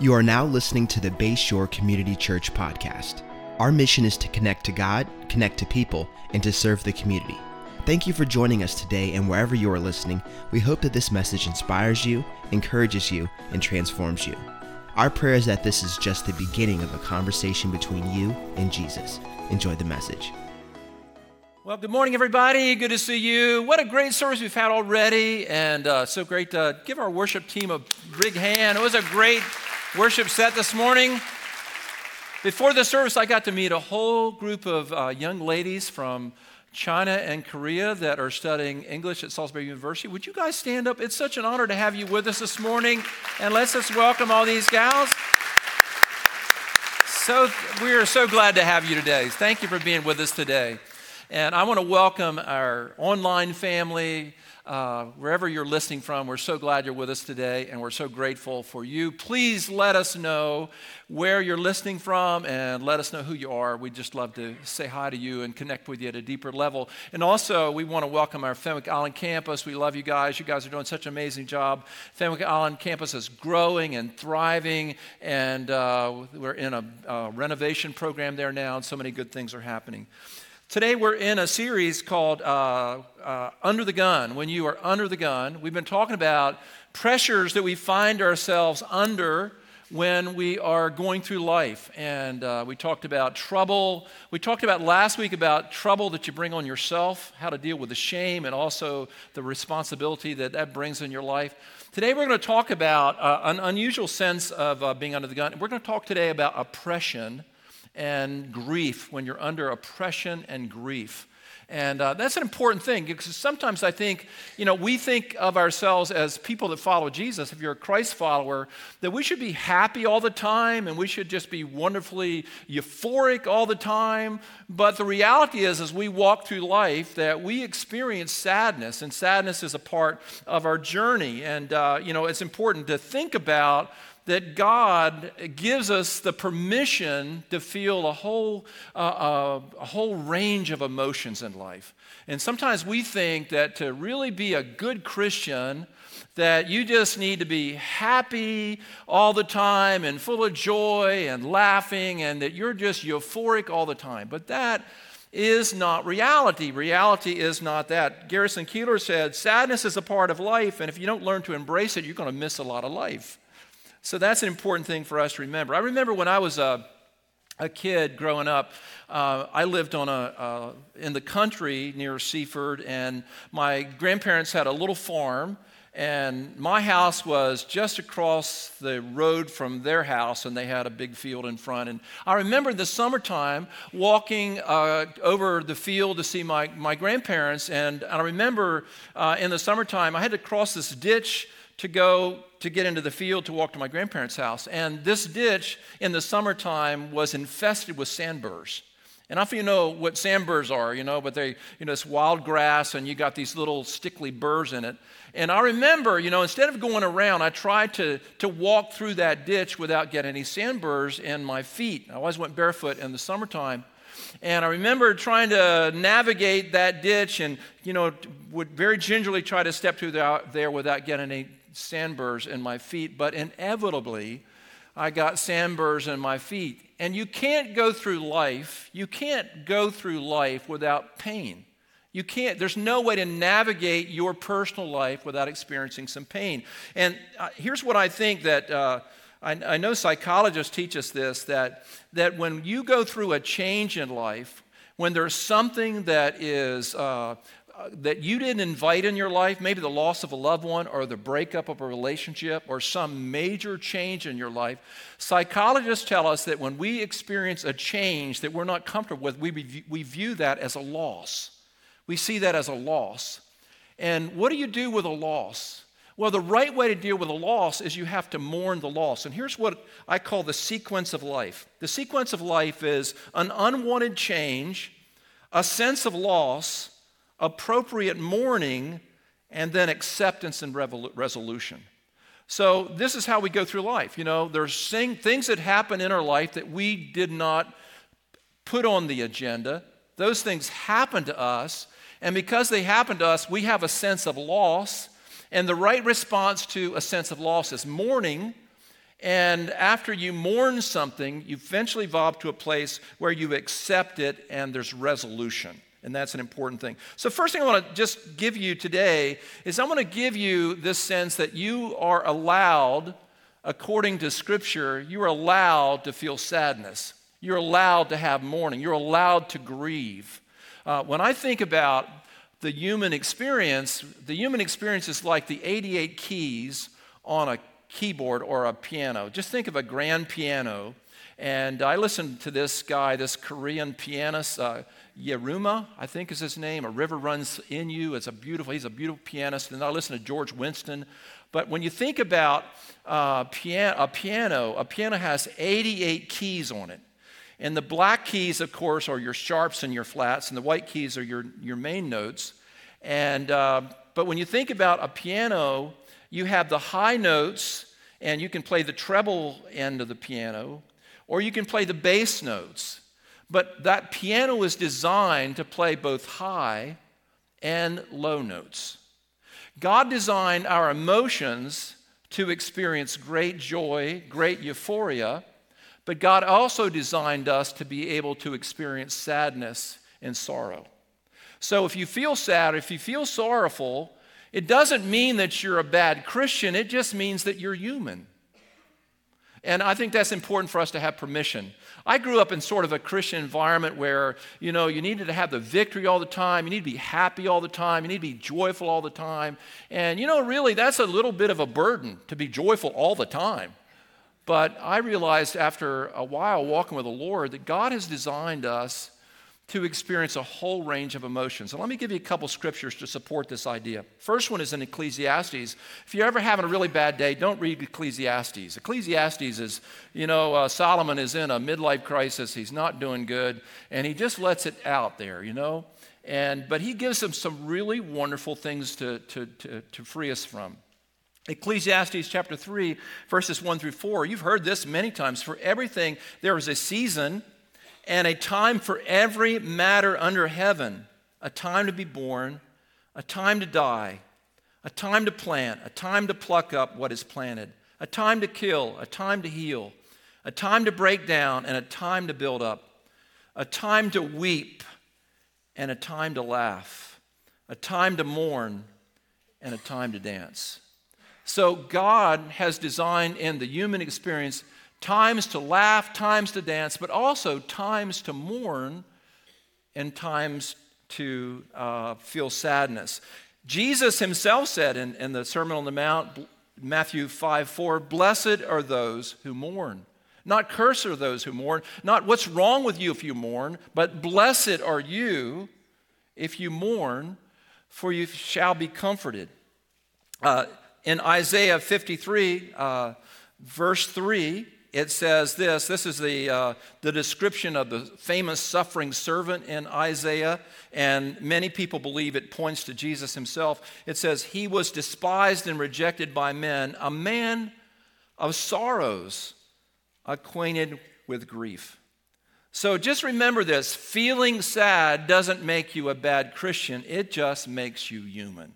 You are now listening to the Bayshore Community Church podcast. Our mission is to connect to God, connect to people, and to serve the community. Thank you for joining us today, and wherever you are listening, we hope that this message inspires you, encourages you, and transforms you. Our prayer is that this is just the beginning of a conversation between you and Jesus. Enjoy the message. Well, good morning, everybody. Good to see you. What a great service we've had already, and uh, so great to give our worship team a big hand. It was a great worship set this morning. Before the service, I got to meet a whole group of uh, young ladies from China and Korea that are studying English at Salisbury University. Would you guys stand up? It's such an honor to have you with us this morning, and let's just welcome all these gals. So, we are so glad to have you today. Thank you for being with us today. And I want to welcome our online family, uh, wherever you're listening from. We're so glad you're with us today, and we're so grateful for you. Please let us know where you're listening from and let us know who you are. We'd just love to say hi to you and connect with you at a deeper level. And also, we want to welcome our Fenwick Island campus. We love you guys. You guys are doing such an amazing job. Fenwick Island campus is growing and thriving, and uh, we're in a, renovation program there now, and so many good things are happening. Today, we're in a series called uh, uh, Under the Gun. When you are under the gun, we've been talking about pressures that we find ourselves under when we are going through life. And uh, we talked about trouble. We talked about last week about trouble that you bring on yourself, how to deal with the shame and also the responsibility that that brings in your life. Today, we're going to talk about uh, an unusual sense of uh, being under the gun. We're going to talk today about oppression and grief, when you're under oppression and grief. And uh, that's an important thing because sometimes I think, you know, we think of ourselves as people that follow Jesus. If you're a Christ follower, that we should be happy all the time and we should just be wonderfully euphoric all the time. But the reality is, as we walk through life, that we experience sadness, and sadness is a part of our journey. And, uh, you know, it's important to think about that God gives us the permission to feel a whole, uh, uh, a whole range of emotions in life. And sometimes we think that to really be a good Christian, that you just need to be happy all the time and full of joy and laughing and that you're just euphoric all the time. But that is not reality. Reality is not that. Garrison Keillor said, Sadness is a part of life, and if you don't learn to embrace it, you're going to miss a lot of life. So that's an important thing for us to remember. I remember when I was a, a kid growing up, uh, I lived on a, in the country near Seaford, and my grandparents had a little farm. And my house was just across the road from their house, and they had a big field in front. And I remember the summertime walking uh, over the field to see my, my grandparents. And, and I remember uh, in the summertime, I had to cross this ditch to go to get into the field to walk to my grandparents' house. And this ditch in the summertime was infested with sandburrs. And know you know what sandburrs are, you know, but they, you know, it's wild grass and you got these little stickly burrs in it. And I remember, you know, instead of going around, I tried to, to walk through that ditch without getting any sandburrs in my feet. I always went barefoot in the summertime. And I remember trying to navigate that ditch and, you know, would very gingerly try to step through there without getting any sandburrs in my feet, but inevitably, I got sandburrs in my feet. And you can't go through life, you can't go through life without pain. You can't, there's no way to navigate your personal life without experiencing some pain. And uh, here's what I think that uh, I, I, know psychologists teach us this that, that when you go through a change in life, when there's something that is uh, that you didn't invite in your life, maybe the loss of a loved one or the breakup of a relationship or some major change in your life, psychologists tell us that when we experience a change that we're not comfortable with, we, we view that as a loss. We see that as a loss. And what do you do with a loss? Well, the right way to deal with a loss is you have to mourn the loss. And here's what I call the sequence of life the sequence of life is an unwanted change, a sense of loss, appropriate mourning, and then acceptance and resolution. So, this is how we go through life. You know, there's things that happen in our life that we did not put on the agenda. Those things happen to us. And because they happen to us, we have a sense of loss. And the right response to a sense of loss is mourning. And after you mourn something, you eventually evolve to a place where you accept it and there's resolution. And that's an important thing. So, first thing I want to just give you today is I want to give you this sense that you are allowed, according to Scripture, you are allowed to feel sadness. You're allowed to have mourning. You're allowed to grieve. Uh, when I think about the human experience, the human experience is like the 88 keys on a keyboard or a piano. Just think of a grand piano. And I listened to this guy, this Korean pianist, uh, Yiruma, I think is his name. A river runs in you. It's a beautiful. He's a beautiful pianist. And I listened to George Winston. But when you think about uh, piano, a piano, a piano has 88 keys on it. And the black keys, of course, are your sharps and your flats, and the white keys are your, your main notes. And, uh, but when you think about a piano, you have the high notes, and you can play the treble end of the piano, or you can play the bass notes. But that piano is designed to play both high and low notes. God designed our emotions to experience great joy, great euphoria, but God also designed us to be able to experience sadness and sorrow. So if you feel sad, if you feel sorrowful, it doesn't mean that you're a bad Christian, it just means that you're human. And I think that's important for us to have permission. I grew up in sort of a Christian environment where, you know, you needed to have the victory all the time. You need to be happy all the time. You need to be joyful all the time. And, you know, really, that's a little bit of a burden to be joyful all the time. But I realized after a while walking with the Lord that God has designed us to experience a whole range of emotions. And let me give you a couple scriptures to support this idea. First one is in Ecclesiastes. If you're ever having a really bad day, don't read Ecclesiastes. Ecclesiastes is, you know, uh, Solomon is in a midlife crisis. He's not doing good, and he just lets it out there, you know. And but he gives them some really wonderful things to, to, to, to free us from. Ecclesiastes chapter 3, verses 1 through 4. You've heard this many times. For everything, there is a season and a time for every matter under heaven a time to be born, a time to die, a time to plant, a time to pluck up what is planted, a time to kill, a time to heal, a time to break down, and a time to build up, a time to weep, and a time to laugh, a time to mourn, and a time to dance. So, God has designed in the human experience times to laugh, times to dance, but also times to mourn and times to uh, feel sadness. Jesus himself said in, in the Sermon on the Mount, Matthew 5 4, Blessed are those who mourn. Not cursed are those who mourn, not what's wrong with you if you mourn, but blessed are you if you mourn, for you shall be comforted. Uh, in Isaiah 53, uh, verse 3, it says this this is the, uh, the description of the famous suffering servant in Isaiah, and many people believe it points to Jesus himself. It says, He was despised and rejected by men, a man of sorrows, acquainted with grief. So just remember this feeling sad doesn't make you a bad Christian, it just makes you human.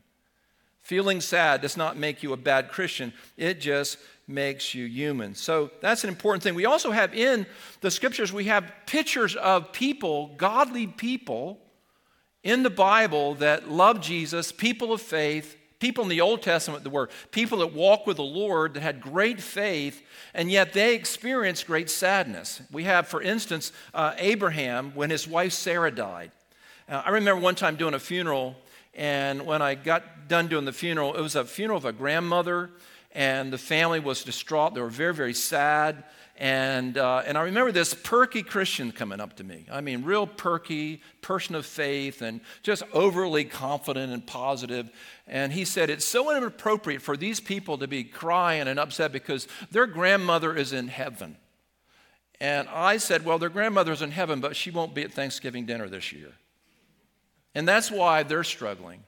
Feeling sad does not make you a bad Christian, it just makes you human. So that's an important thing. We also have in the scriptures, we have pictures of people, godly people in the Bible that love Jesus, people of faith, people in the Old Testament that were people that walked with the Lord that had great faith, and yet they experienced great sadness. We have, for instance, uh, Abraham when his wife Sarah died. Uh, I remember one time doing a funeral, and when I got done doing the funeral, it was a funeral of a grandmother and the family was distraught. They were very, very sad. And, uh, and I remember this perky Christian coming up to me. I mean, real perky, person of faith, and just overly confident and positive. And he said, It's so inappropriate for these people to be crying and upset because their grandmother is in heaven. And I said, Well, their grandmother's in heaven, but she won't be at Thanksgiving dinner this year. And that's why they're struggling.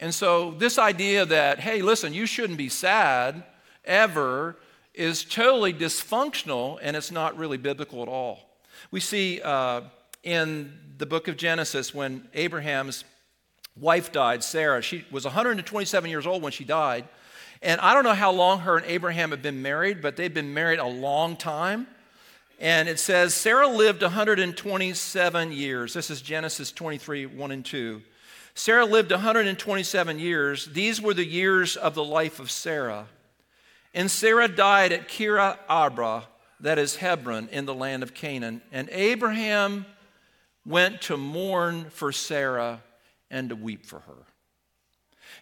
And so, this idea that, hey, listen, you shouldn't be sad ever is totally dysfunctional and it's not really biblical at all. We see uh, in the book of Genesis when Abraham's wife died, Sarah, she was 127 years old when she died. And I don't know how long her and Abraham had been married, but they've been married a long time. And it says Sarah lived 127 years. This is Genesis 23 1 and 2. Sarah lived 127 years. These were the years of the life of Sarah. And Sarah died at Kira Abra, that is Hebron, in the land of Canaan. And Abraham went to mourn for Sarah and to weep for her.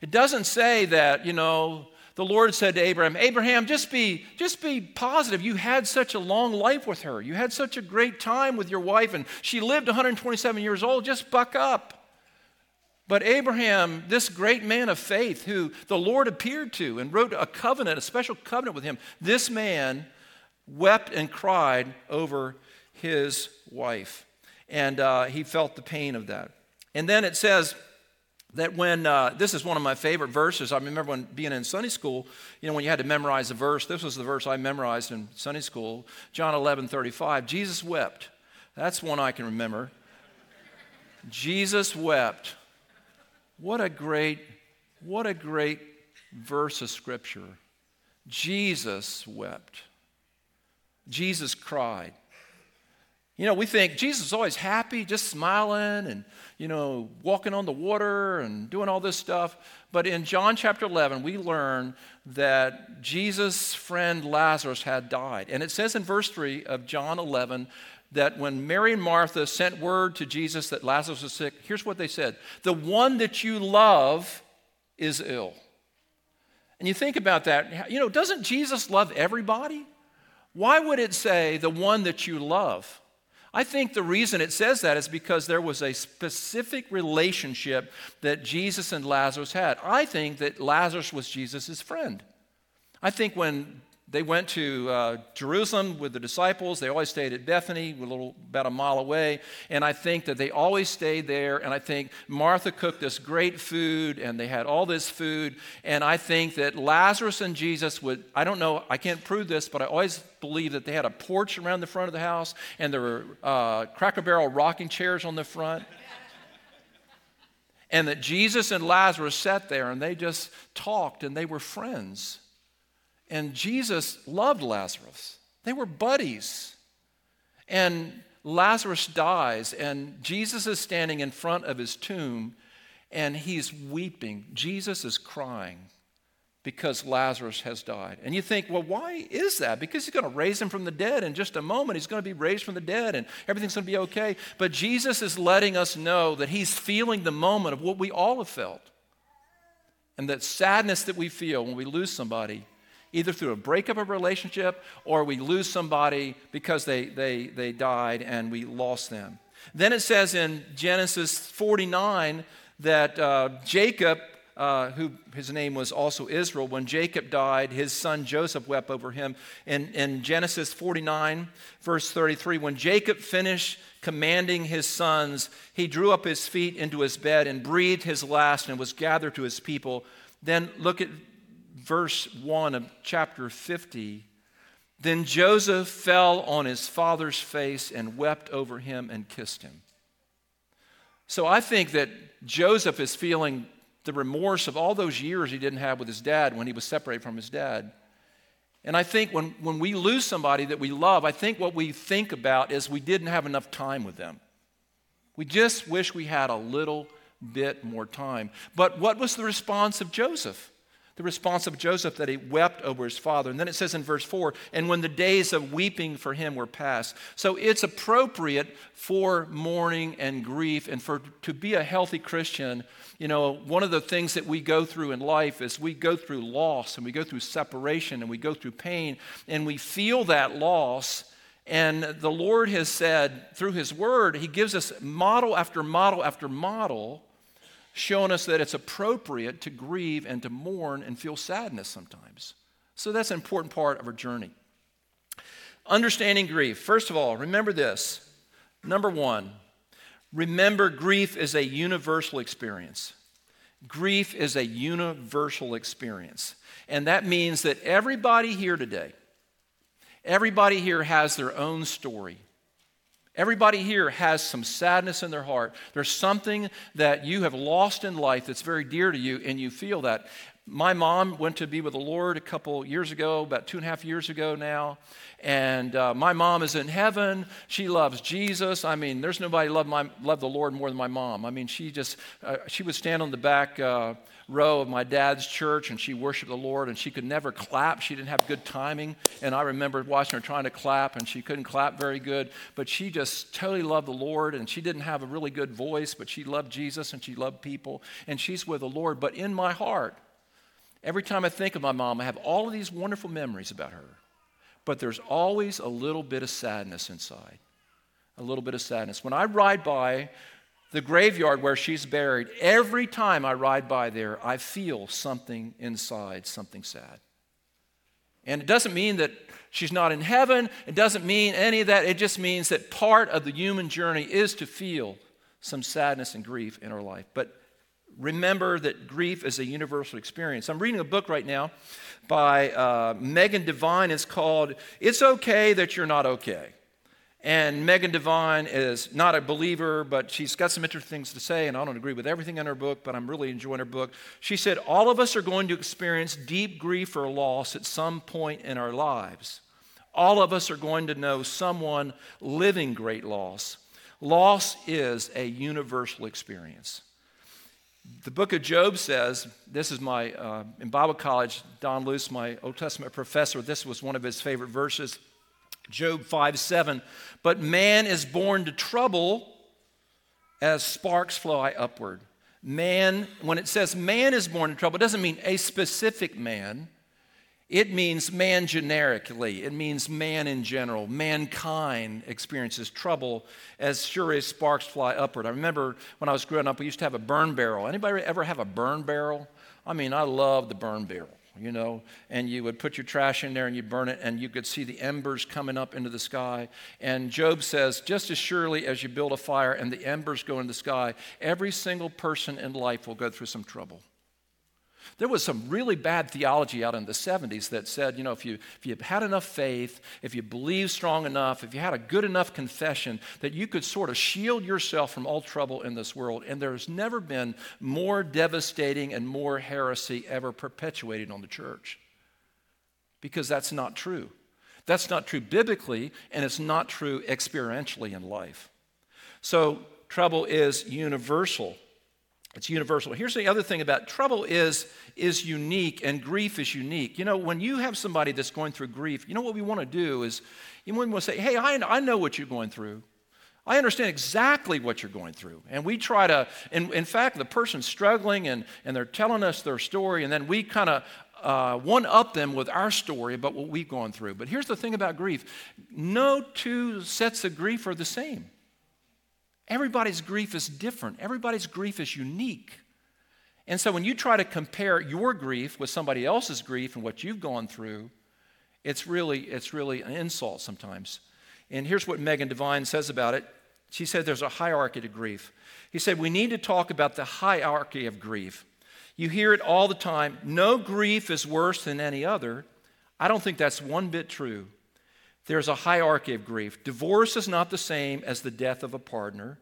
It doesn't say that, you know, the Lord said to Abraham, Abraham, just be, just be positive. You had such a long life with her. You had such a great time with your wife, and she lived 127 years old. Just buck up. But Abraham, this great man of faith who the Lord appeared to and wrote a covenant, a special covenant with him, this man wept and cried over his wife. And uh, he felt the pain of that. And then it says, that when uh, this is one of my favorite verses. I remember when being in sunday school you know when you had to memorize a verse. This was the verse i memorized in sunday school john 11 35 jesus wept. That's one i can remember. Jesus wept what a great what a great verse of scripture jesus wept jesus cried you know we think jesus is always happy just smiling and you know, walking on the water and doing all this stuff. But in John chapter 11, we learn that Jesus' friend Lazarus had died. And it says in verse 3 of John 11 that when Mary and Martha sent word to Jesus that Lazarus was sick, here's what they said The one that you love is ill. And you think about that, you know, doesn't Jesus love everybody? Why would it say the one that you love? I think the reason it says that is because there was a specific relationship that Jesus and Lazarus had. I think that Lazarus was Jesus' friend. I think when they went to uh, Jerusalem with the disciples. They always stayed at Bethany, a little about a mile away. And I think that they always stayed there. And I think Martha cooked this great food, and they had all this food. And I think that Lazarus and Jesus would, I don't know, I can't prove this, but I always believe that they had a porch around the front of the house, and there were uh, Cracker Barrel rocking chairs on the front. and that Jesus and Lazarus sat there and they just talked and they were friends. And Jesus loved Lazarus. They were buddies. And Lazarus dies, and Jesus is standing in front of his tomb, and he's weeping. Jesus is crying because Lazarus has died. And you think, well, why is that? Because he's going to raise him from the dead in just a moment. He's going to be raised from the dead, and everything's going to be okay. But Jesus is letting us know that he's feeling the moment of what we all have felt. And that sadness that we feel when we lose somebody either through a breakup of a relationship or we lose somebody because they, they, they died and we lost them. Then it says in Genesis 49 that uh, Jacob, uh, who his name was also Israel, when Jacob died, his son Joseph wept over him. In, in Genesis 49, verse 33, when Jacob finished commanding his sons, he drew up his feet into his bed and breathed his last and was gathered to his people. Then look at verse 1 of chapter 50. Then Joseph fell on his father's face and wept over him and kissed him. So I think that Joseph is feeling the remorse of all those years he didn't have with his dad when he was separated from his dad. And I think when, when we lose somebody that we love, I think what we think about is we didn't have enough time with them. We just wish we had a little bit more time. But what was the response of Joseph? The response of Joseph that he wept over his father. And then it says in verse 4 and when the days of weeping for him were past. So it's appropriate for mourning and grief and for to be a healthy Christian. You know, one of the things that we go through in life is we go through loss and we go through separation and we go through pain and we feel that loss. And the Lord has said through His Word, He gives us model after model after model showing us that it's appropriate to grieve and to mourn and feel sadness sometimes. So that's an important part of our journey. Understanding grief. First of all, remember this. Number one, remember grief is a universal experience. Grief is a universal experience. And that means that everybody here today, everybody here has their own story. Everybody here has some sadness in their heart. There's something that you have lost in life that's very dear to you, and you feel that. my mom went to be with the Lord a couple years ago, about two and a half years ago now. And uh, my mom is in heaven. She loves Jesus. I mean, there's nobody love, my, the Lord more than my mom. I mean, she just, uh, she would stand on the back uh, row of my dad's church and she worshiped the Lord and she could never clap. She didn't have good timing. And I remember watching her trying to clap and she couldn't clap very good. But she just totally loved the Lord and she didn't have a really good voice, but she loved Jesus and she loved people and she's with the Lord. But in my heart, every time I think of my mom, I have all of these wonderful memories about her. But there's always a little bit of sadness inside. A little bit of sadness. When I ride by the graveyard where she's buried, every time I ride by there, I feel something inside, something sad. And it doesn't mean that she's not in heaven, it doesn't mean any of that. It just means that part of the human journey is to feel some sadness and grief in our life. But remember that grief is a universal experience. I'm reading a book right now by uh, Megan Devine. It's called It's Okay That You're Not Okay. And Megan Devine is not a believer, but she's got some interesting things to say, and I don't agree with everything in her book, but I'm really enjoying her book. She said, All of us are going to experience deep grief or loss at some point in our lives. All of us are going to know someone living great loss. Loss is a universal experience. The book of Job says, this is my, uh, in Bible college, Don Luce, my Old Testament professor, this was one of his favorite verses. Job 5 7. But man is born to trouble as sparks fly upward. Man, when it says man is born to trouble, it doesn't mean a specific man. It means man generically. It means man in general. Mankind experiences trouble as sure as sparks fly upward. I remember when I was growing up, we used to have a burn barrel. Anybody ever have a burn barrel? I mean, I love the burn barrel you know, and you would put your trash in there and you burn it, and you could see the embers coming up into the sky. And Job says, just as surely as you build a fire and the embers go in the sky, every single person in life will go through some trouble. There was some really bad theology out in the 70s that said, you know, if you, if you had enough faith, if you believed strong enough, if you had a good enough confession, that you could sort of shield yourself from all trouble in this world. And there's never been more devastating and more heresy ever perpetuated on the church. Because that's not true. That's not true biblically, and it's not true experientially in life. So, trouble is universal. It's universal. Here's the other thing about trouble is, is unique and grief is unique. You know, when you have somebody that's going through grief, you know what we want to do is you want to say, hey, I, I know what you're going through. I understand exactly what you're going through. And we try to, in, in fact, the person's struggling and, and they're telling us their story, and then we kind of uh, one up them with our story about what we've gone through. But here's the thing about grief no two sets of grief are the same. Everybody's grief is different, everybody's grief is unique. And so when you try to compare your grief with somebody else's grief and what you've gone through, it's really, it's really an insult sometimes. And here's what Megan Devine says about it. She said there's a hierarchy to grief. He said, We need to talk about the hierarchy of grief. You hear it all the time no grief is worse than any other. I don't think that's one bit true. There's a hierarchy of grief. Divorce is not the same as the death of a partner.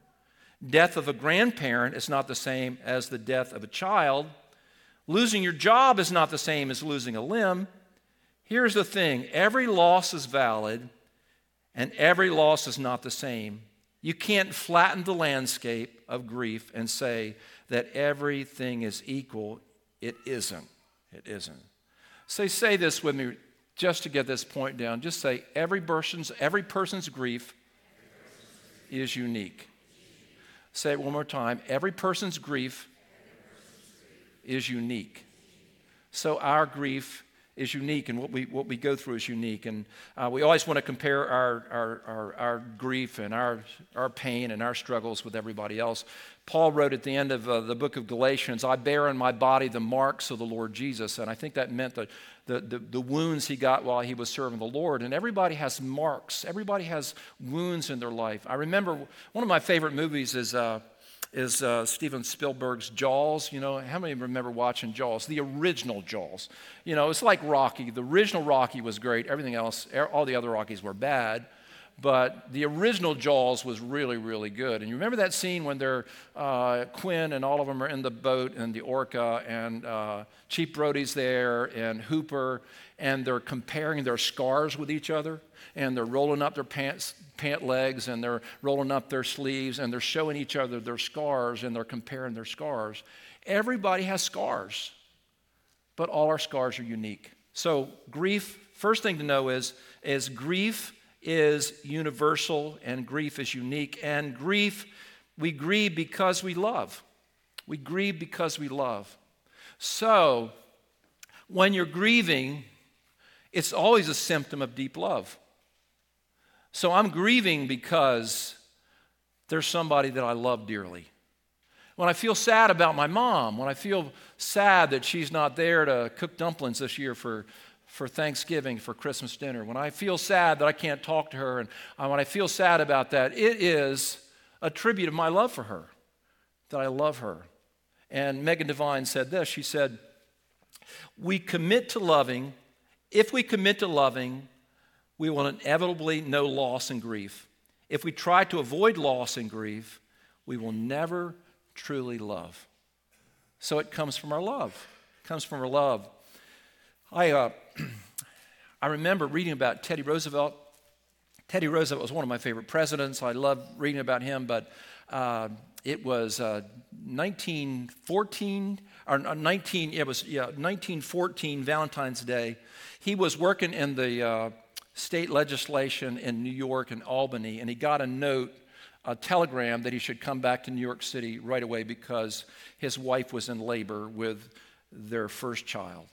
Death of a grandparent is not the same as the death of a child. Losing your job is not the same as losing a limb. Here's the thing every loss is valid, and every loss is not the same. You can't flatten the landscape of grief and say that everything is equal. It isn't. It isn't. Say, say this with me just to get this point down, just say every person's, every person's grief is unique. Say it one more time. Every person's grief is unique. So our grief is unique and what we, what we go through is unique. And uh, we always want to compare our, our, our, our, grief and our, our pain and our struggles with everybody else. Paul wrote at the end of uh, the book of Galatians, I bear in my body the marks of the Lord Jesus. And I think that meant the, the, the, the wounds he got while he was serving the Lord. And everybody has marks, everybody has wounds in their life. I remember one of my favorite movies is. Uh, is uh, Steven Spielberg's Jaws. You know, how many remember watching Jaws? The original Jaws. You know, it's like Rocky. The original Rocky was great. Everything else, all the other Rockies were bad. But the original Jaws was really, really good. And you remember that scene when they're uh, Quint and all of them are in the boat and the orca and uh, Chief Brody's there and Hooper, and they're comparing their scars with each other, and they're rolling up their pants, pant legs and they're rolling up their sleeves and they're showing each other their scars and they're comparing their scars. Everybody has scars, but all our scars are unique. So grief, first thing to know is, is grief is universal and grief is unique. And grief, we grieve because we love. We grieve because we love. So, when you're grieving, it's always a symptom of deep love. So, I'm grieving because there's somebody that I love dearly. When I feel sad about my mom, when I feel sad that she's not there to cook dumplings this year for for Thanksgiving, for Christmas dinner, when I feel sad that I can't talk to her, and uh, when I feel sad about that, it is a tribute of my love for her, that I love her. And Megan Devine said this She said, We commit to loving, if we commit to loving, we will inevitably know loss and grief. If we try to avoid loss and grief, we will never truly love. So it comes from our love. It comes from our love. I, uh, I remember reading about Teddy Roosevelt. Teddy Roosevelt was one of my favorite presidents. I love reading about him, but uh, it was uh, 1914 or 19. It was yeah 1914 Valentine's Day. He was working in the uh, state legislation in New York and Albany, and he got a note, a telegram that he should come back to New York City right away because his wife was in labor with their first child.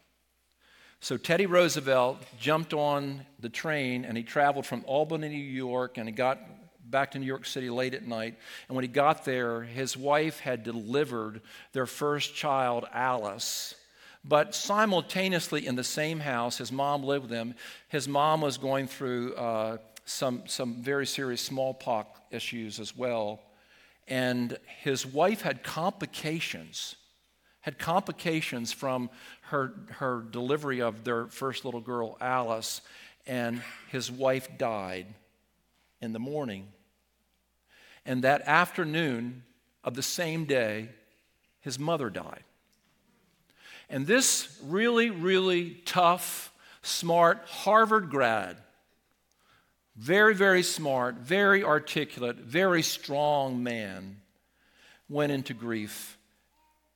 So Teddy Roosevelt jumped on the train and he traveled from Albany, New York, and he got back to New York City late at night. And when he got there, his wife had delivered their first child, Alice. But simultaneously in the same house, his mom lived with him. His mom was going through uh, some, some very serious smallpox issues as well. And his wife had complications, had complications from her, her delivery of their first little girl, Alice, and his wife died in the morning. And that afternoon of the same day, his mother died. And this really, really tough, smart Harvard grad, very, very smart, very articulate, very strong man, went into grief.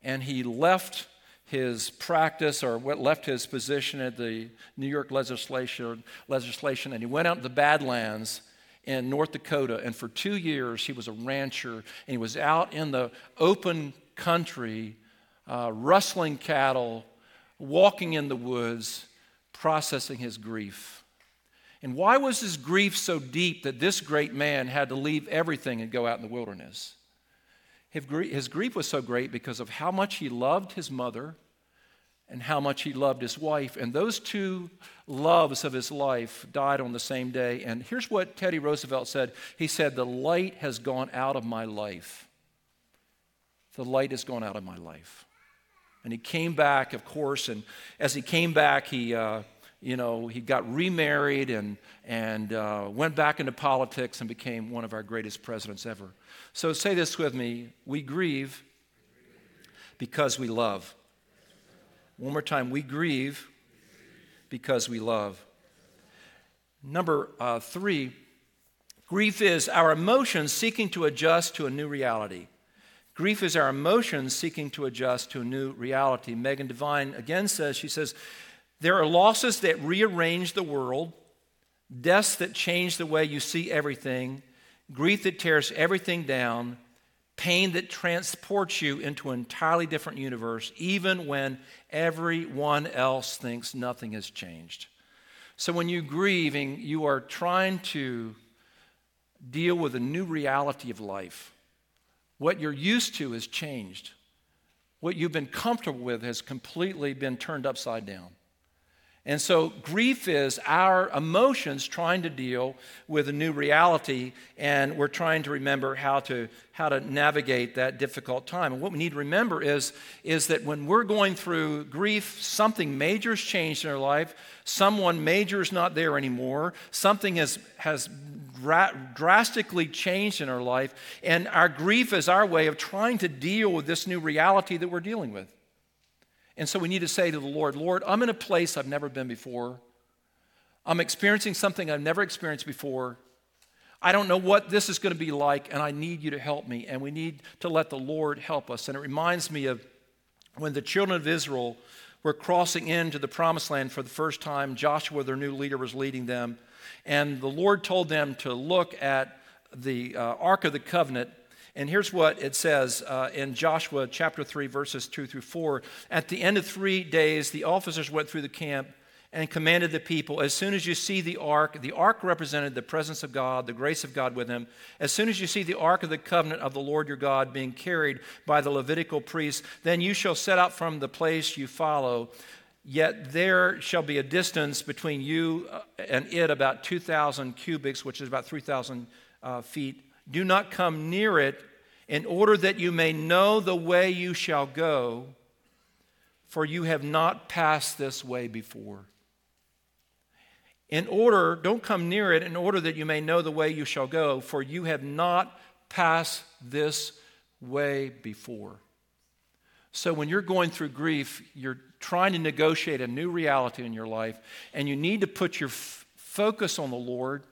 And he left his practice or what left his position at the New York legislation, legislation and he went out to the Badlands in North Dakota. And for two years, he was a rancher and he was out in the open country, uh, rustling cattle, walking in the woods, processing his grief. And why was his grief so deep that this great man had to leave everything and go out in the wilderness? His grief was so great because of how much he loved his mother and how much he loved his wife. And those two loves of his life died on the same day. And here's what Teddy Roosevelt said He said, The light has gone out of my life. The light has gone out of my life. And he came back, of course, and as he came back, he. Uh, you know, he got remarried and, and uh, went back into politics and became one of our greatest presidents ever. So say this with me we grieve because we love. One more time we grieve because we love. Number uh, three, grief is our emotions seeking to adjust to a new reality. Grief is our emotions seeking to adjust to a new reality. Megan Devine again says, she says, there are losses that rearrange the world, deaths that change the way you see everything, grief that tears everything down, pain that transports you into an entirely different universe, even when everyone else thinks nothing has changed. So when you're grieving, you are trying to deal with a new reality of life. What you're used to has changed. What you've been comfortable with has completely been turned upside down. And so, grief is our emotions trying to deal with a new reality, and we're trying to remember how to, how to navigate that difficult time. And what we need to remember is, is that when we're going through grief, something major has changed in our life, someone major is not there anymore, something has, has dra- drastically changed in our life, and our grief is our way of trying to deal with this new reality that we're dealing with. And so we need to say to the Lord, Lord, I'm in a place I've never been before. I'm experiencing something I've never experienced before. I don't know what this is going to be like, and I need you to help me. And we need to let the Lord help us. And it reminds me of when the children of Israel were crossing into the promised land for the first time. Joshua, their new leader, was leading them. And the Lord told them to look at the uh, Ark of the Covenant. And here's what it says uh, in Joshua chapter 3, verses 2 through 4. At the end of three days, the officers went through the camp and commanded the people as soon as you see the ark, the ark represented the presence of God, the grace of God with him. As soon as you see the ark of the covenant of the Lord your God being carried by the Levitical priests, then you shall set out from the place you follow. Yet there shall be a distance between you uh, and it about 2,000 cubits, which is about 3,000 uh, feet. Do not come near it in order that you may know the way you shall go, for you have not passed this way before in order, don't come near it, in order that you may know the way you shall go, for you have not passed this way before. So when you're going through grief, you're trying to negotiate a new reality in your life, and you need to put your f- focus on the Lord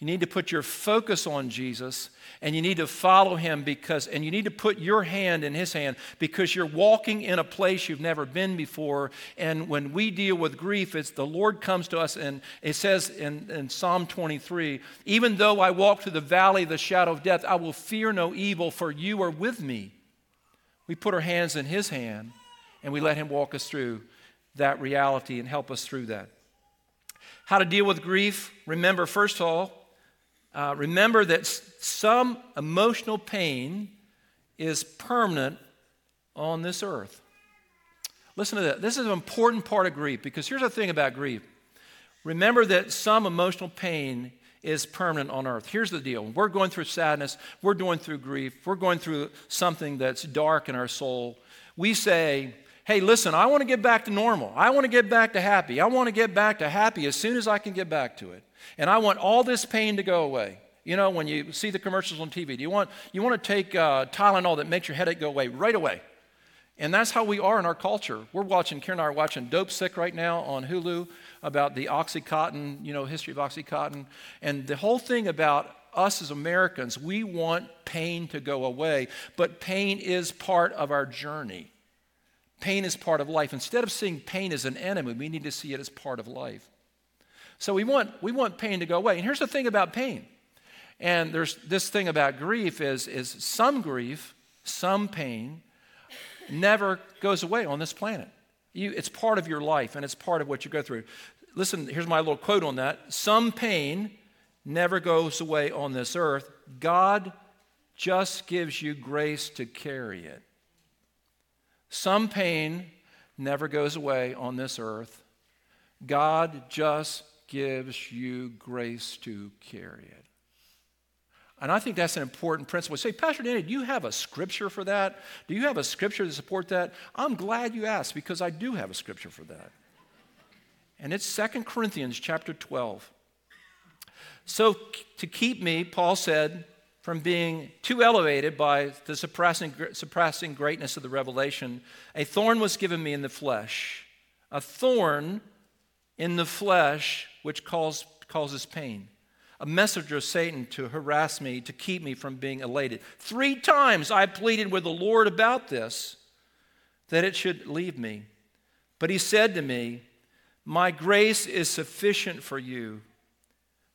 you need to put your focus on Jesus and you need to follow him because, and you need to put your hand in his hand because you're walking in a place you've never been before. And when we deal with grief, it's the Lord comes to us and it says in, in Psalm 23 even though I walk through the valley of the shadow of death, I will fear no evil, for you are with me. We put our hands in his hand and we let him walk us through that reality and help us through that. How to deal with grief? Remember, first of all, uh, remember that some emotional pain is permanent on this earth. Listen to that. This is an important part of grief because here's the thing about grief. Remember that some emotional pain is permanent on earth. Here's the deal we're going through sadness, we're going through grief, we're going through something that's dark in our soul. We say, hey, listen, I want to get back to normal. I want to get back to happy. I want to get back to happy as soon as I can get back to it. And I want all this pain to go away. You know, when you see the commercials on TV, do you want, you want to take uh, Tylenol that makes your headache go away right away? And that's how we are in our culture. We're watching, Karen and I are watching Dopesick right now on Hulu about the Oxycontin, you know, history of Oxycontin. And the whole thing about us as Americans, we want pain to go away, but pain is part of our journey. Pain is part of life. Instead of seeing pain as an enemy, we need to see it as part of life. So we want, we want pain to go away. And here's the thing about pain. And there's this thing about grief is, is some grief, some pain, never goes away on this planet. You, it's part of your life and it's part of what you go through. Listen, here's my little quote on that. Some pain never goes away on this earth. God just gives you grace to carry it. Some pain never goes away on this earth. God just gives you grace to carry it. And I think that's an important principle. Say, Pastor Danny, do you have a scripture for that? Do you have a scripture to support that? I'm glad you asked because I do have a scripture for that. And it's Second Corinthians chapter 12. So, to keep me, Paul said, from being too elevated by the surpassing, surpassing greatness of the revelation, a thorn was given me in the flesh. A thorn in the flesh, which cause, causes pain. A messenger of Satan to harass me, to keep me from being elated. Three times I pleaded with the Lord about this, that it should leave me. But he said to me, My grace is sufficient for you,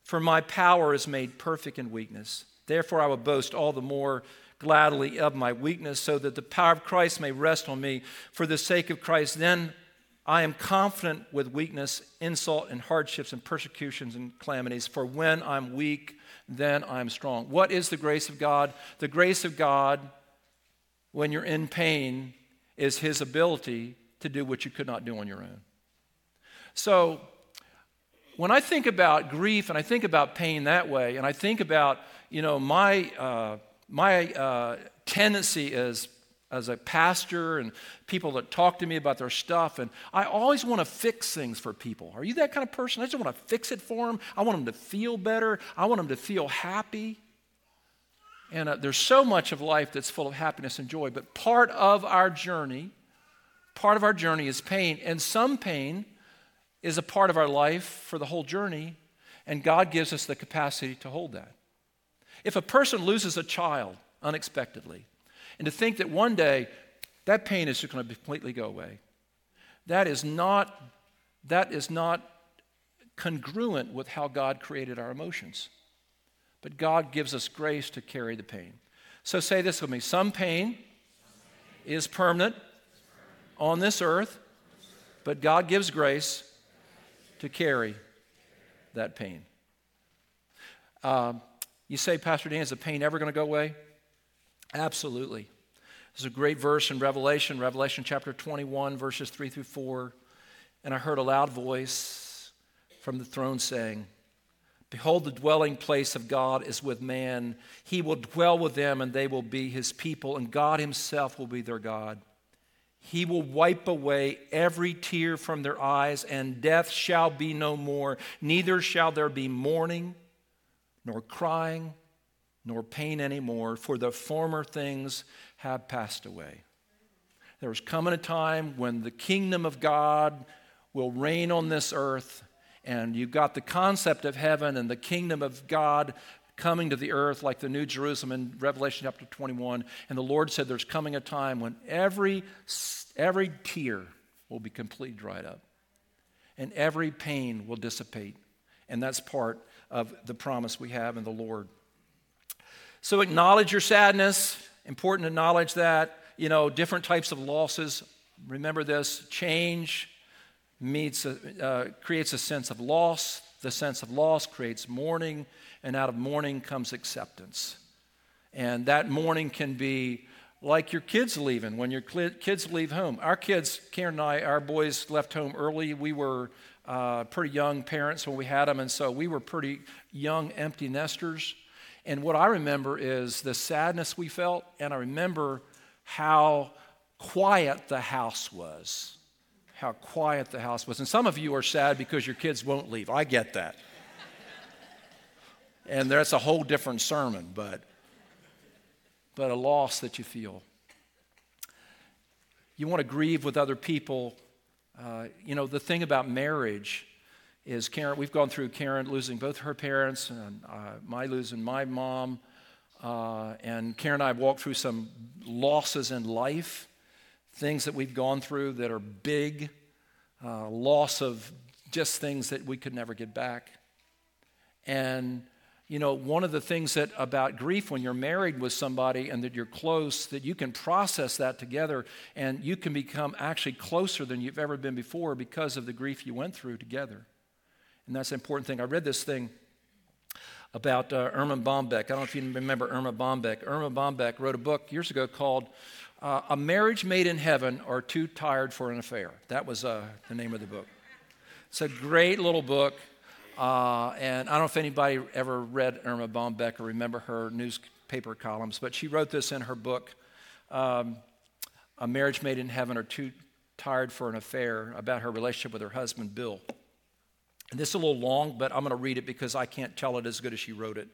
for my power is made perfect in weakness. Therefore, I will boast all the more gladly of my weakness, so that the power of Christ may rest on me. For the sake of Christ, then I am confident with weakness, insult, and hardships, and persecutions and calamities. For when I'm weak, then I'm strong. What is the grace of God? The grace of God, when you're in pain, is His ability to do what you could not do on your own. So, when I think about grief and I think about pain that way, and I think about you know, my, uh, my uh, tendency is as a pastor and people that talk to me about their stuff, and I always want to fix things for people. Are you that kind of person? I just want to fix it for them. I want them to feel better. I want them to feel happy. And uh, there's so much of life that's full of happiness and joy, but part of our journey, part of our journey is pain, and some pain is a part of our life for the whole journey, and God gives us the capacity to hold that. If a person loses a child unexpectedly, and to think that one day that pain is just going to completely go away, that is not, that is not congruent with how God created our emotions. But God gives us grace to carry the pain. So say this with me some pain is permanent on this earth, but God gives grace to carry that pain. Um, you say, Pastor Dan, is the pain ever going to go away? Absolutely. There's a great verse in Revelation, Revelation chapter 21, verses 3 through 4. And I heard a loud voice from the throne saying, Behold, the dwelling place of God is with man. He will dwell with them, and they will be his people, and God himself will be their God. He will wipe away every tear from their eyes, and death shall be no more. Neither shall there be mourning, nor crying, nor pain anymore, for the former things have passed away. There is coming a time when the kingdom of God will reign on this earth and you've got the concept of heaven and the kingdom of God coming to the earth like the New Jerusalem in Revelation chapter 21. And the Lord said there's coming a time when every, every tear will be completely dried up and every pain will dissipate. And that's part of the promise we have in the Lord. So acknowledge your sadness. Important to acknowledge that. You know, different types of losses. Remember this change meets uh, creates a sense of loss. The sense of loss creates mourning, and out of mourning comes acceptance. And that mourning can be like your kids leaving when your kids leave home. Our kids, Karen and I, our boys left home early. We were uh, pretty young parents when we had them, and so we were pretty young empty nesters. And what I remember is the sadness we felt, and I remember how quiet the house was how quiet the house was. And some of you are sad because your kids won't leave. I get that. and that's a whole different sermon, but, but a loss that you feel. You want to grieve with other people. Uh, you know, the thing about marriage is Karen, we've gone through Karen losing both her parents and uh, my losing my mom. Uh, and Karen and I have walked through some losses in life things that we've gone through that are big, uh, loss of just things that we could never get back. And, you know, one of the things that about grief when you're married with somebody and that you're close, that you can process that together and you can become actually closer than you've ever been before because of the grief you went through together. And that's an important thing. I read this thing about uh, Erma Bombeck. I don't know if you remember Erma Bombeck. Erma Bombeck wrote a book years ago called uh, A Marriage Made in Heaven or Too Tired for an Affair. That was uh, the name of the book. It's a great little book. Uh, and I don't know if anybody ever read Erma Bombeck or remember her newspaper columns, but she wrote this in her book, um, A Marriage Made in Heaven or Too Tired for an Affair, about her relationship with her husband, Bill. And this is a little long, but I'm going to read it because I can't tell it as good as she wrote it.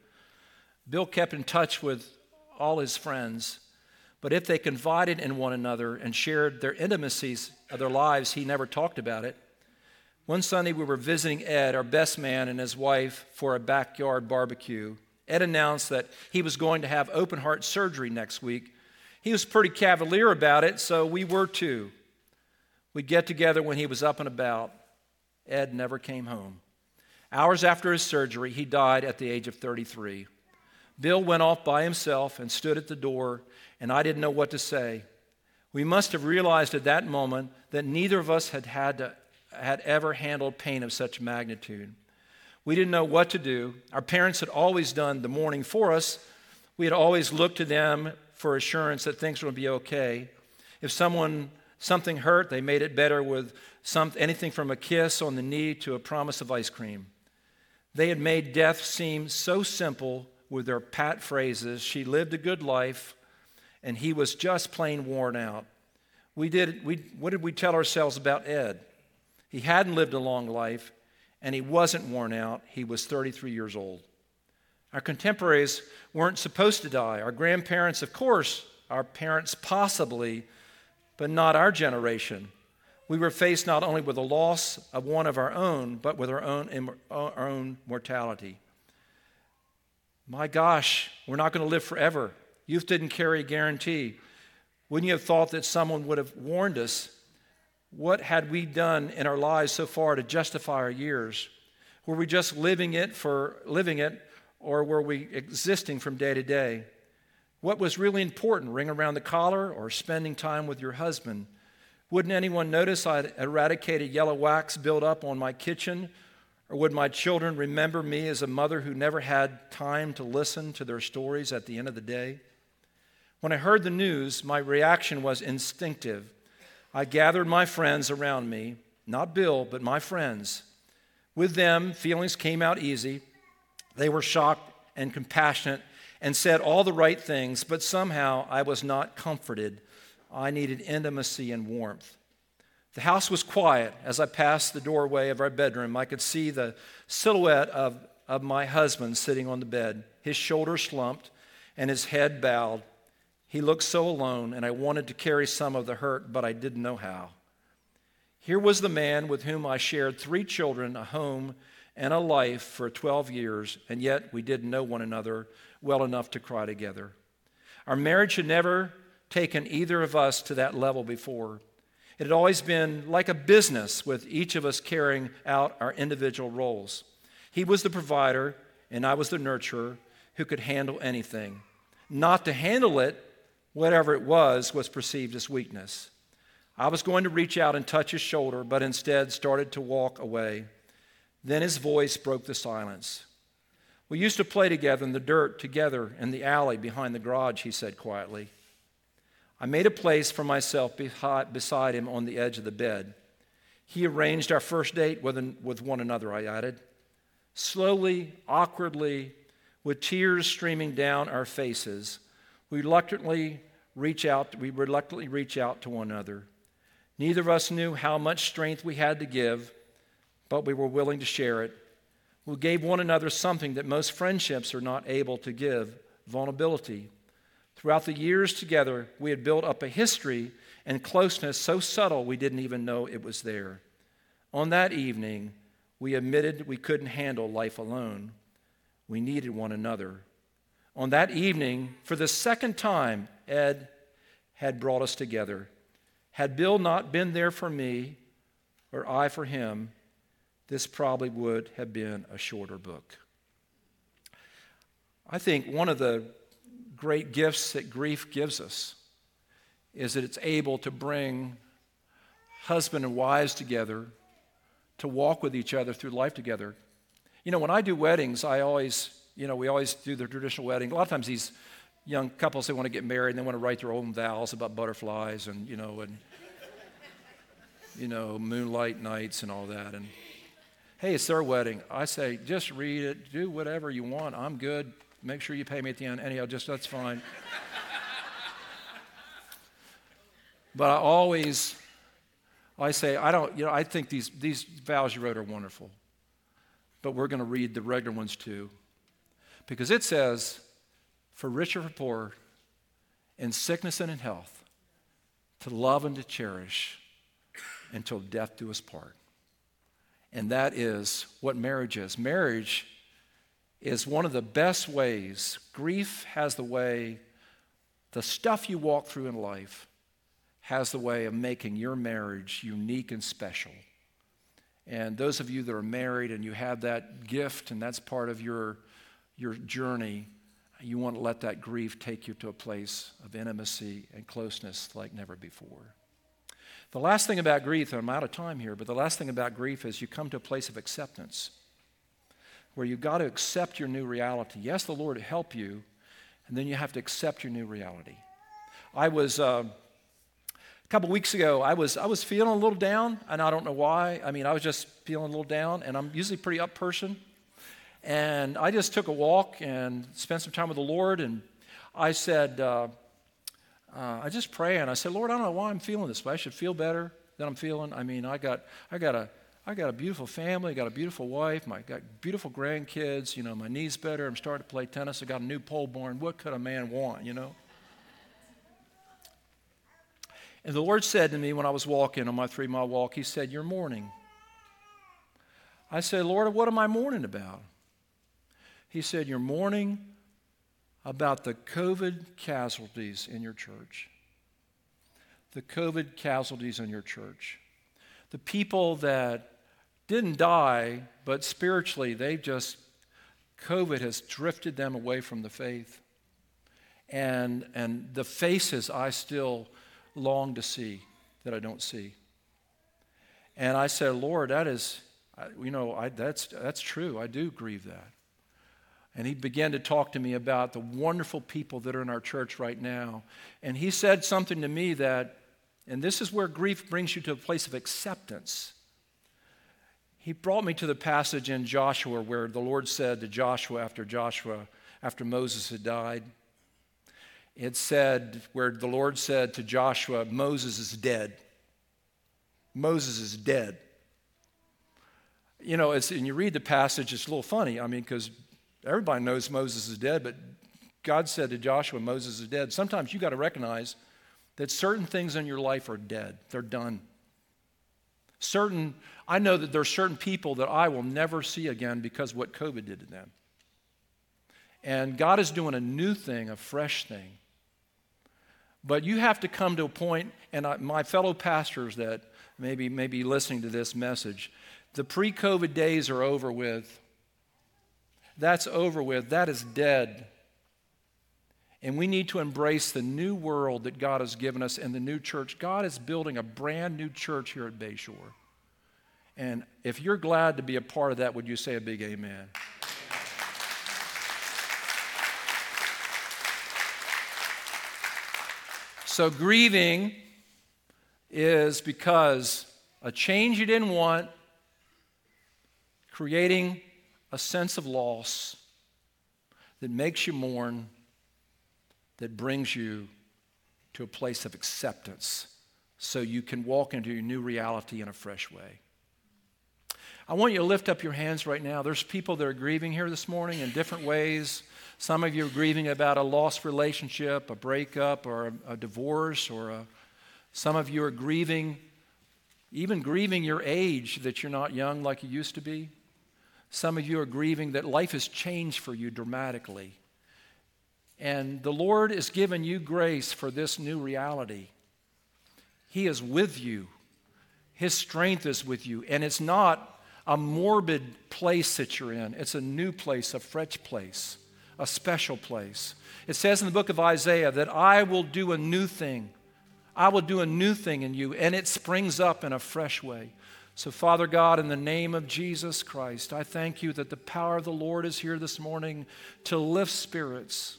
Bill kept in touch with all his friends but if they confided in one another and shared their intimacies of their lives, he never talked about it. One Sunday, we were visiting Ed, our best man, and his wife for a backyard barbecue. Ed announced that he was going to have open heart surgery next week. He was pretty cavalier about it, so we were too. We'd get together when he was up and about. Ed never came home. Hours after his surgery, he died at the age of 33. Bill went off by himself and stood at the door and I didn't know what to say. We must have realized at that moment that neither of us had, had, to, had ever handled pain of such magnitude. We didn't know what to do. Our parents had always done the mourning for us. We had always looked to them for assurance that things would be okay. If someone something hurt, they made it better with some, anything from a kiss on the knee to a promise of ice cream. They had made death seem so simple with their pat phrases. She lived a good life and he was just plain worn out. We did, we, what did we tell ourselves about Ed? He hadn't lived a long life, and he wasn't worn out. He was 33 years old. Our contemporaries weren't supposed to die. Our grandparents, of course, our parents possibly, but not our generation. We were faced not only with the loss of one of our own, but with our own, our own mortality. My gosh, we're not going to live forever. Youth didn't carry a guarantee. Wouldn't you have thought that someone would have warned us? What had we done in our lives so far to justify our years? Were we just living it for living it, or were we existing from day to day? What was really important, ring around the collar or spending time with your husband? Wouldn't anyone notice I'd eradicated yellow wax built up on my kitchen? Or would my children remember me as a mother who never had time to listen to their stories at the end of the day? When I heard the news, my reaction was instinctive. I gathered my friends around me, not Bill, but my friends. With them, feelings came out easy. They were shocked and compassionate and said all the right things, but somehow I was not comforted. I needed intimacy and warmth. The house was quiet. As I passed the doorway of our bedroom, I could see the silhouette of, of my husband sitting on the bed, his shoulders slumped and his head bowed. He looked so alone, and I wanted to carry some of the hurt, but I didn't know how. Here was the man with whom I shared three children, a home, and a life for 12 years, and yet we didn't know one another well enough to cry together. Our marriage had never taken either of us to that level before. It had always been like a business with each of us carrying out our individual roles. He was the provider, and I was the nurturer who could handle anything. Not to handle it, whatever it was, was perceived as weakness. I was going to reach out and touch his shoulder, but instead started to walk away. Then his voice broke the silence. We used to play together in the dirt, together in the alley behind the garage, he said quietly. I made a place for myself beside him on the edge of the bed. He arranged our first date with one another, I added. Slowly, awkwardly, with tears streaming down our faces, we reluctantly reach out, we reluctantly reach out to one another. Neither of us knew how much strength we had to give, but we were willing to share it. We gave one another something that most friendships are not able to give vulnerability. Throughout the years together, we had built up a history and closeness so subtle we didn't even know it was there. On that evening, we admitted we couldn't handle life alone. We needed one another. On that evening, for the second time, Ed had brought us together. Had Bill not been there for me, or I for him, this probably would have been a shorter book. I think one of the great gifts that grief gives us is that it's able to bring husband and wives together to walk with each other through life together. You know, when I do weddings, I always, you know, we always do the traditional wedding. A lot of times these young couples, they want to get married and they want to write their own vows about butterflies and, you know, and, you know, moonlight nights and all that. And hey, it's their wedding. I say, just read it, do whatever you want. I'm good. Make sure you pay me at the end. Anyhow, just that's fine. but I always, I say, I don't, you know, I think these, these vows you wrote are wonderful. But we're going to read the regular ones too. Because it says, for rich or for poor, in sickness and in health, to love and to cherish until death do us part. And that is what marriage is. Marriage is one of the best ways. Grief has the way, the stuff you walk through in life has the way of making your marriage unique and special. And those of you that are married and you have that gift and that's part of your, your journey, you want to let that grief take you to a place of intimacy and closeness like never before. The last thing about grief, and I'm out of time here, but the last thing about grief is you come to a place of acceptance where you've got to accept your new reality. Yes, the Lord help you, and then you have to accept your new reality. I was, uh, a couple weeks ago, I was, I was feeling a little down, and I don't know why. I mean, I was just feeling a little down, and I'm usually a pretty up person. And I just took a walk and spent some time with the Lord, and I said, uh, uh, I just pray and I said, Lord, I don't know why I'm feeling this way. I should feel better than I'm feeling. I mean, I got, I got a, I got a beautiful family, I got a beautiful wife, I got beautiful grandkids, you know, my knee's better, I'm starting to play tennis, I got a new pole barn. What could a man want, you know? And the Lord said to me when I was walking on my three mile walk, He said, You're mourning. I said, Lord, what am I mourning about? He said, You're mourning about the COVID casualties in your church. The COVID casualties in your church. The people that didn't die, but spiritually, they just, COVID has drifted them away from the faith. And, and the faces I still long to see that I don't see. And I said, Lord, that is, you know, I, that's, that's true. I do grieve that. And he began to talk to me about the wonderful people that are in our church right now. And he said something to me that, and this is where grief brings you to a place of acceptance. He brought me to the passage in Joshua where the Lord said to Joshua after Joshua, after Moses had died, it said, where the Lord said to Joshua, Moses is dead. Moses is dead. You know, and you read the passage, it's a little funny. I mean, because everybody knows Moses is dead, but God said to Joshua, Moses is dead. Sometimes you got to recognize that certain things in your life are dead, they're done. Certain, I know that there are certain people that I will never see again because what COVID did to them. And God is doing a new thing, a fresh thing. But you have to come to a point, and I, my fellow pastors that maybe may be listening to this message, the pre COVID days are over with. That's over with. That is dead. And we need to embrace the new world that God has given us and the new church. God is building a brand new church here at Bayshore. And if you're glad to be a part of that, would you say a big amen? So, grieving is because a change you didn't want, creating a sense of loss that makes you mourn, that brings you to a place of acceptance so you can walk into your new reality in a fresh way. I want you to lift up your hands right now. There's people that are grieving here this morning in different ways. Some of you are grieving about a lost relationship, a breakup, or a, a divorce, or a, some of you are grieving, even grieving your age that you're not young like you used to be. Some of you are grieving that life has changed for you dramatically. And the Lord has given you grace for this new reality. He is with you, His strength is with you. And it's not a morbid place that you're in, it's a new place, a fresh place a special place. It says in the book of Isaiah that I will do a new thing. I will do a new thing in you, and it springs up in a fresh way. So, Father God, in the name of Jesus Christ, I thank you that the power of the Lord is here this morning to lift spirits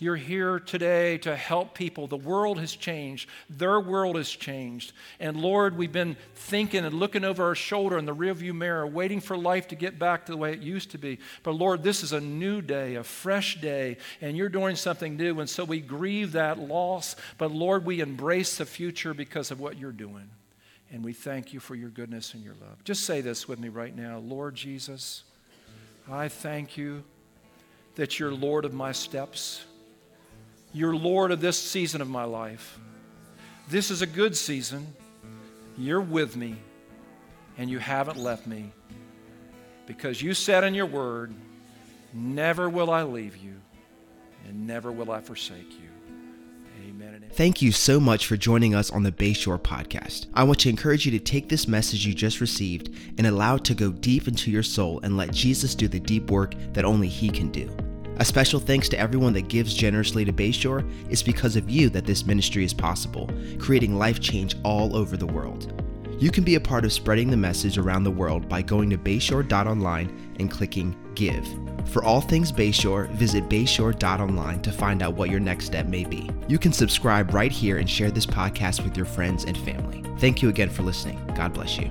you're here today to help people. The world has changed, their world has changed. And Lord, we've been thinking and looking over our shoulder in the rearview mirror, waiting for life to get back to the way it used to be. But Lord, this is a new day, a fresh day, and you're doing something new. And so we grieve that loss. But Lord, we embrace the future because of what you're doing. And we thank you for your goodness and your love. Just say this with me right now Lord Jesus, I thank you that you're Lord of my steps. You're Lord of this season of my life. This is a good season. You're with me, and you haven't left me because you said in your word, Never will I leave you, and never will I forsake you. Thank you so much for joining us on the Bayshore podcast. I want to encourage you to take this message you just received and allow it to go deep into your soul and let Jesus do the deep work that only He can do. A special thanks to everyone that gives generously to Bayshore. It's because of you that this ministry is possible, creating life change all over the world. You can be a part of spreading the message around the world by going to bayshore.online and clicking Give. For all things Bayshore, visit bayshore.online to find out what your next step may be. You can subscribe right here and share this podcast with your friends and family. Thank you again for listening. God bless you.